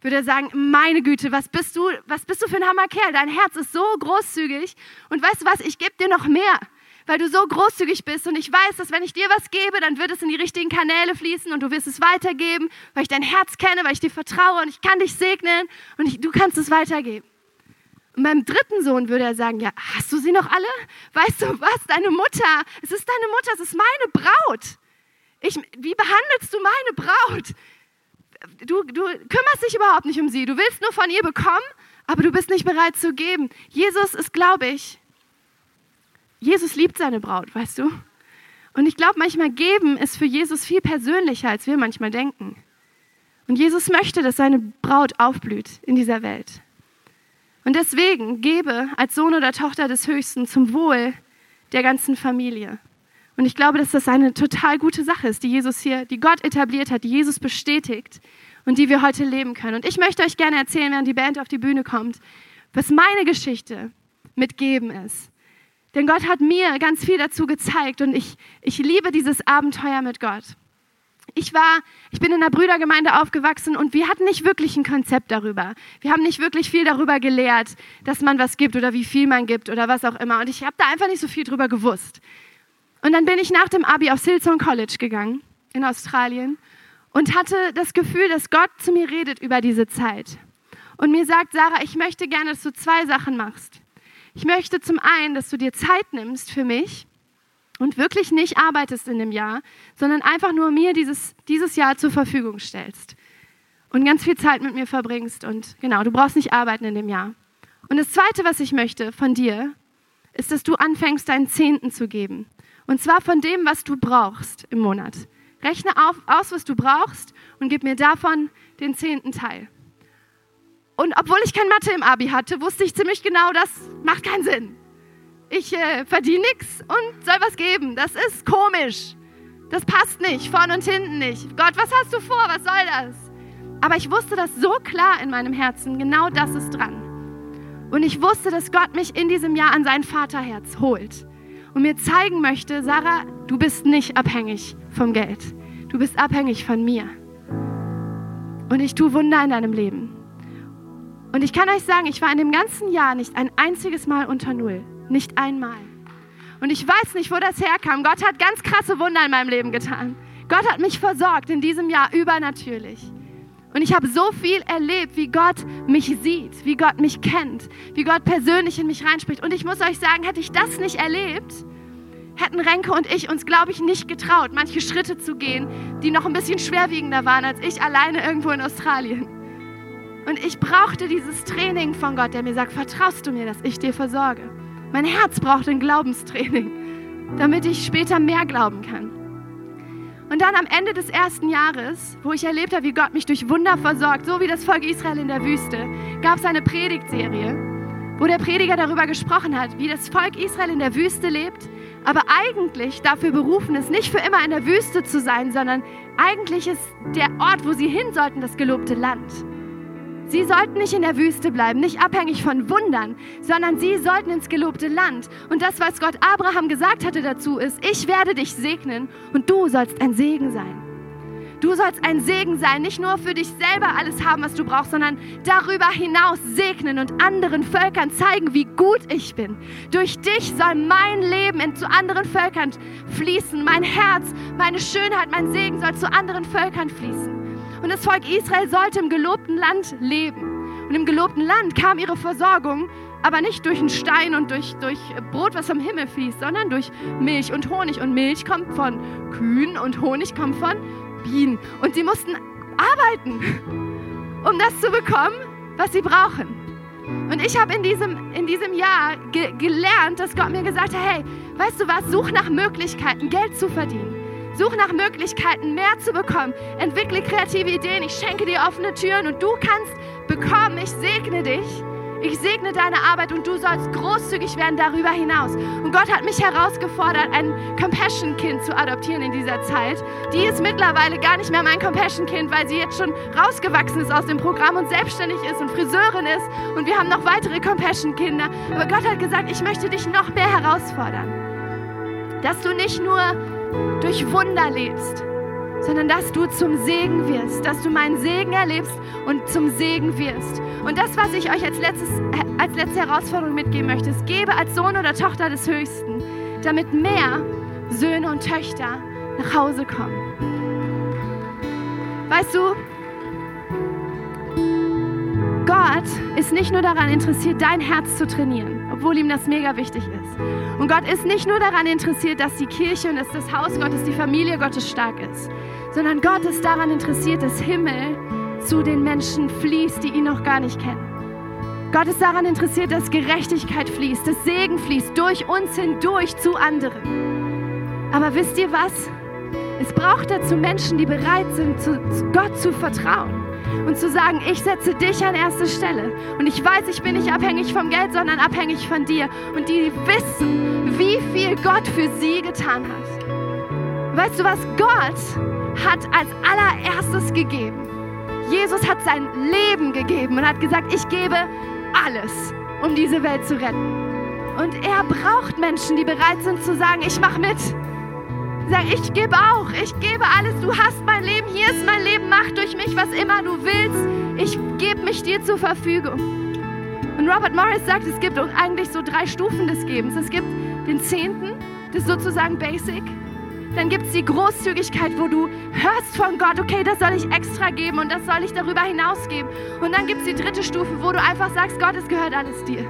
[SPEAKER 2] würde er sagen, meine Güte, was bist du, was bist du für ein Hammerkerl? Dein Herz ist so großzügig und weißt du was, ich gebe dir noch mehr weil du so großzügig bist und ich weiß, dass wenn ich dir was gebe, dann wird es in die richtigen Kanäle fließen und du wirst es weitergeben, weil ich dein Herz kenne, weil ich dir vertraue und ich kann dich segnen und ich, du kannst es weitergeben. Und beim dritten Sohn würde er sagen, ja, hast du sie noch alle? Weißt du was, deine Mutter, es ist deine Mutter, es ist meine Braut. Ich, wie behandelst du meine Braut? Du, du kümmerst dich überhaupt nicht um sie. Du willst nur von ihr bekommen, aber du bist nicht bereit zu geben. Jesus ist, glaube ich, Jesus liebt seine Braut, weißt du? Und ich glaube, manchmal geben ist für Jesus viel persönlicher, als wir manchmal denken. Und Jesus möchte, dass seine Braut aufblüht in dieser Welt. Und deswegen gebe als Sohn oder Tochter des Höchsten zum Wohl der ganzen Familie. Und ich glaube, dass das eine total gute Sache ist, die Jesus hier, die Gott etabliert hat, die Jesus bestätigt und die wir heute leben können. Und ich möchte euch gerne erzählen, während die Band auf die Bühne kommt, was meine Geschichte mit Geben ist. Denn Gott hat mir ganz viel dazu gezeigt und ich, ich liebe dieses Abenteuer mit Gott. Ich war, ich bin in der Brüdergemeinde aufgewachsen und wir hatten nicht wirklich ein Konzept darüber. Wir haben nicht wirklich viel darüber gelehrt, dass man was gibt oder wie viel man gibt oder was auch immer. Und ich habe da einfach nicht so viel drüber gewusst. Und dann bin ich nach dem Abi aufs Hillsong College gegangen in Australien und hatte das Gefühl, dass Gott zu mir redet über diese Zeit. Und mir sagt, Sarah, ich möchte gerne, dass du zwei Sachen machst. Ich möchte zum einen, dass du dir Zeit nimmst für mich und wirklich nicht arbeitest in dem Jahr, sondern einfach nur mir dieses, dieses Jahr zur Verfügung stellst und ganz viel Zeit mit mir verbringst. Und genau, du brauchst nicht arbeiten in dem Jahr. Und das Zweite, was ich möchte von dir, ist, dass du anfängst, deinen Zehnten zu geben. Und zwar von dem, was du brauchst im Monat. Rechne auf, aus, was du brauchst und gib mir davon den zehnten Teil. Und obwohl ich kein Mathe im Abi hatte, wusste ich ziemlich genau, das macht keinen Sinn. Ich äh, verdiene nichts und soll was geben. Das ist komisch. Das passt nicht, vorne und hinten nicht. Gott, was hast du vor? Was soll das? Aber ich wusste das so klar in meinem Herzen, genau das ist dran. Und ich wusste, dass Gott mich in diesem Jahr an sein Vaterherz holt und mir zeigen möchte, Sarah, du bist nicht abhängig vom Geld. Du bist abhängig von mir. Und ich tue Wunder in deinem Leben. Und ich kann euch sagen, ich war in dem ganzen Jahr nicht ein einziges Mal unter Null. Nicht einmal. Und ich weiß nicht, wo das herkam. Gott hat ganz krasse Wunder in meinem Leben getan. Gott hat mich versorgt in diesem Jahr übernatürlich. Und ich habe so viel erlebt, wie Gott mich sieht, wie Gott mich kennt, wie Gott persönlich in mich reinspricht. Und ich muss euch sagen, hätte ich das nicht erlebt, hätten Renke und ich uns, glaube ich, nicht getraut, manche Schritte zu gehen, die noch ein bisschen schwerwiegender waren als ich alleine irgendwo in Australien. Und ich brauchte dieses Training von Gott, der mir sagt, vertraust du mir, dass ich dir versorge. Mein Herz braucht ein Glaubenstraining, damit ich später mehr glauben kann. Und dann am Ende des ersten Jahres, wo ich erlebt habe, wie Gott mich durch Wunder versorgt, so wie das Volk Israel in der Wüste, gab es eine Predigtserie, wo der Prediger darüber gesprochen hat, wie das Volk Israel in der Wüste lebt, aber eigentlich dafür berufen ist, nicht für immer in der Wüste zu sein, sondern eigentlich ist der Ort, wo sie hin sollten, das gelobte Land. Sie sollten nicht in der Wüste bleiben, nicht abhängig von Wundern, sondern sie sollten ins gelobte Land. Und das, was Gott Abraham gesagt hatte dazu, ist, ich werde dich segnen und du sollst ein Segen sein. Du sollst ein Segen sein, nicht nur für dich selber alles haben, was du brauchst, sondern darüber hinaus segnen und anderen Völkern zeigen, wie gut ich bin. Durch dich soll mein Leben zu anderen Völkern fließen. Mein Herz, meine Schönheit, mein Segen soll zu anderen Völkern fließen. Und das Volk Israel sollte im gelobten Land leben. Und im gelobten Land kam ihre Versorgung, aber nicht durch einen Stein und durch, durch Brot, was vom Himmel fließt, sondern durch Milch und Honig. Und Milch kommt von Kühen und Honig kommt von Bienen. Und sie mussten arbeiten, um das zu bekommen, was sie brauchen. Und ich habe in diesem, in diesem Jahr ge gelernt, dass Gott mir gesagt hat, hey, weißt du was, such nach Möglichkeiten, Geld zu verdienen. Such nach Möglichkeiten, mehr zu bekommen. Entwickle kreative Ideen. Ich schenke dir offene Türen und du kannst bekommen. Ich segne dich, Ich segne deine Arbeit und du sollst großzügig werden darüber hinaus. Und Gott hat mich herausgefordert, ein Compassion-Kind zu adoptieren in dieser Zeit. Die ist mittlerweile gar nicht mehr mein Compassion-Kind, weil sie jetzt schon rausgewachsen ist aus dem Programm und selbstständig ist und Friseurin ist. Und wir haben noch weitere Compassion-Kinder. Aber Gott hat gesagt, ich möchte dich noch mehr herausfordern. Dass du nicht nur durch Wunder lebst, sondern dass du zum Segen wirst, dass du meinen Segen erlebst und zum Segen wirst. Und das, was ich euch als, letztes, äh, als letzte Herausforderung mitgeben möchte, ist, gebe als Sohn oder Tochter des Höchsten, damit mehr Söhne und Töchter nach Hause kommen. Weißt du, Gott ist nicht nur daran interessiert, dein Herz zu trainieren, obwohl ihm das mega wichtig ist. Und Gott ist nicht nur daran interessiert, dass die Kirche und dass das Haus Gottes, die Familie Gottes stark ist, sondern Gott ist daran interessiert, dass Himmel zu den Menschen fließt, die ihn noch gar nicht kennen. Gott ist daran interessiert, dass Gerechtigkeit fließt, dass Segen fließt durch uns hindurch zu anderen. Aber wisst ihr was? Es braucht dazu Menschen, die bereit sind, Gott zu vertrauen und zu sagen, ich setze dich an erste Stelle. Und ich weiß, ich bin nicht abhängig vom Geld, sondern abhängig von dir. Und die wissen, wie viel Gott für sie getan hat. Weißt du was? Gott hat als allererstes gegeben. Jesus hat sein Leben gegeben und hat gesagt, ich gebe alles, um diese Welt zu retten. Und er braucht Menschen, die bereit sind zu sagen, ich mache mit. Sag, ich gebe auch, ich gebe alles. Du hast mein Leben, hier ist mein Leben, mach durch mich, was immer du willst. Ich gebe mich dir zur Verfügung. Und Robert Morris sagt, es gibt eigentlich so drei Stufen des Gebens. Es gibt den Zehnten, das ist sozusagen Basic. Dann gibt es die Großzügigkeit, wo du hörst von Gott, okay, das soll ich extra geben und das soll ich darüber hinaus geben. Und dann gibt es die dritte Stufe, wo du einfach sagst, Gott, es gehört alles dir.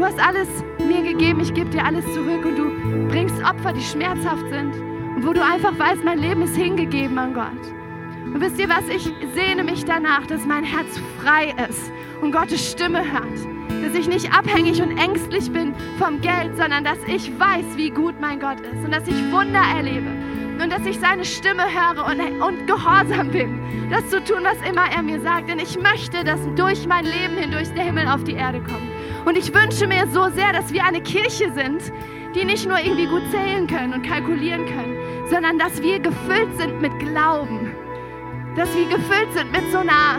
[SPEAKER 2] Du hast alles mir gegeben, ich gebe dir alles zurück und du bringst Opfer, die schmerzhaft sind und wo du einfach weißt, mein Leben ist hingegeben an Gott. Und wisst ihr was, ich sehne mich danach, dass mein Herz frei ist und Gottes Stimme hört. Dass ich nicht abhängig und ängstlich bin vom Geld, sondern dass ich weiß, wie gut mein Gott ist und dass ich Wunder erlebe und dass ich seine Stimme höre und, und gehorsam bin, das zu tun, was immer er mir sagt. Denn ich möchte, dass durch mein Leben hindurch der Himmel auf die Erde kommt. Und ich wünsche mir so sehr, dass wir eine Kirche sind, die nicht nur irgendwie gut zählen können und kalkulieren können, sondern dass wir gefüllt sind mit Glauben. Dass wir gefüllt sind mit so einer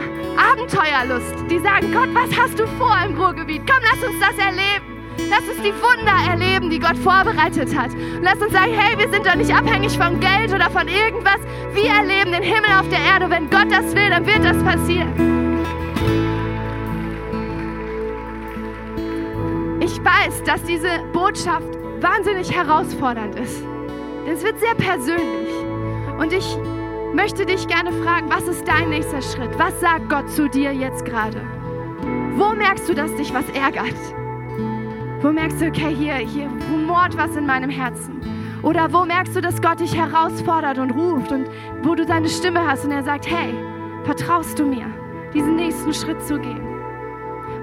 [SPEAKER 2] Abenteuerlust, die sagen, Gott, was hast du vor im Ruhrgebiet? Komm, lass uns das erleben. Lass uns die Wunder erleben, die Gott vorbereitet hat. Und lass uns sagen, hey, wir sind doch nicht abhängig von Geld oder von irgendwas. Wir erleben den Himmel auf der Erde. Wenn Gott das will, dann wird das passieren. Weiß, dass diese Botschaft wahnsinnig herausfordernd ist. Es wird sehr persönlich. Und ich möchte dich gerne fragen, was ist dein nächster Schritt? Was sagt Gott zu dir jetzt gerade? Wo merkst du, dass dich was ärgert? Wo merkst du, okay, hier, hier rumort was in meinem Herzen? Oder wo merkst du, dass Gott dich herausfordert und ruft und wo du seine Stimme hast und er sagt, hey, vertraust du mir, diesen nächsten Schritt zu gehen?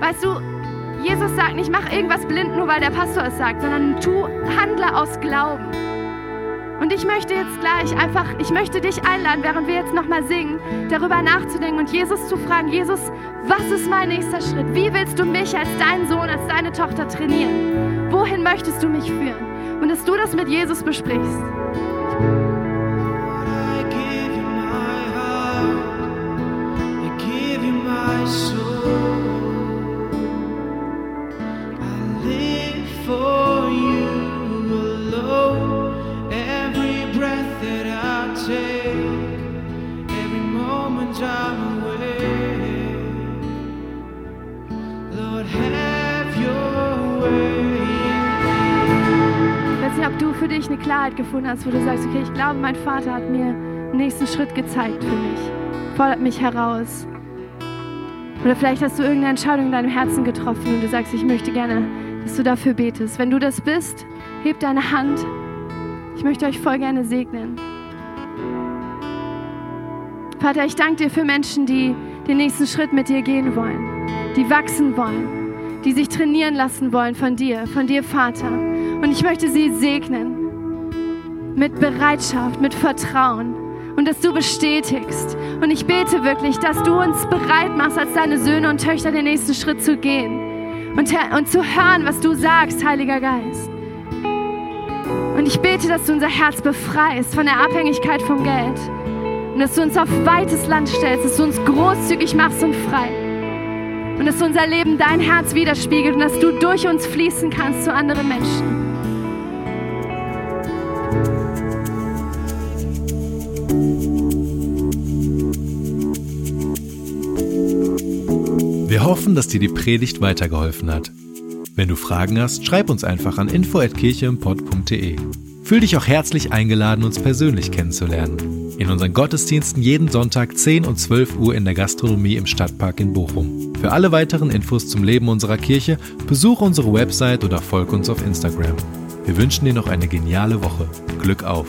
[SPEAKER 2] Weißt du, Jesus sagt nicht, mach irgendwas blind, nur weil der Pastor es sagt, sondern tu, handle aus Glauben. Und ich möchte jetzt gleich einfach, ich möchte dich einladen, während wir jetzt nochmal singen, darüber nachzudenken und Jesus zu fragen, Jesus, was ist mein nächster Schritt? Wie willst du mich als dein Sohn, als deine Tochter trainieren? Wohin möchtest du mich führen? Und dass du das mit Jesus besprichst. Für dich eine Klarheit gefunden hast, wo du sagst, okay, ich glaube, mein Vater hat mir einen nächsten Schritt gezeigt für mich, fordert mich heraus. Oder vielleicht hast du irgendeine Entscheidung in deinem Herzen getroffen und du sagst, ich möchte gerne, dass du dafür betest. Wenn du das bist, heb deine Hand. Ich möchte euch voll gerne segnen. Vater, ich danke dir für Menschen, die den nächsten Schritt mit dir gehen wollen, die wachsen wollen, die sich trainieren lassen wollen von dir, von dir, Vater. Und ich möchte sie segnen mit Bereitschaft, mit Vertrauen und dass du bestätigst. Und ich bete wirklich, dass du uns bereit machst, als deine Söhne und Töchter den nächsten Schritt zu gehen und, und zu hören, was du sagst, Heiliger Geist. Und ich bete, dass du unser Herz befreist von der Abhängigkeit vom Geld und dass du uns auf weites Land stellst, dass du uns großzügig machst und frei. Und dass unser Leben dein Herz widerspiegelt und dass du durch uns fließen kannst zu anderen Menschen.
[SPEAKER 1] Wir hoffen, dass dir die Predigt weitergeholfen hat. Wenn du Fragen hast, schreib uns einfach an info@kircheimpod.de. Fühl dich auch herzlich eingeladen, uns persönlich kennenzulernen. In unseren Gottesdiensten jeden Sonntag 10 und 12 Uhr in der Gastronomie im Stadtpark in Bochum. Für alle weiteren Infos zum Leben unserer Kirche besuche unsere Website oder folge uns auf Instagram. Wir wünschen dir noch eine geniale Woche. Glück auf!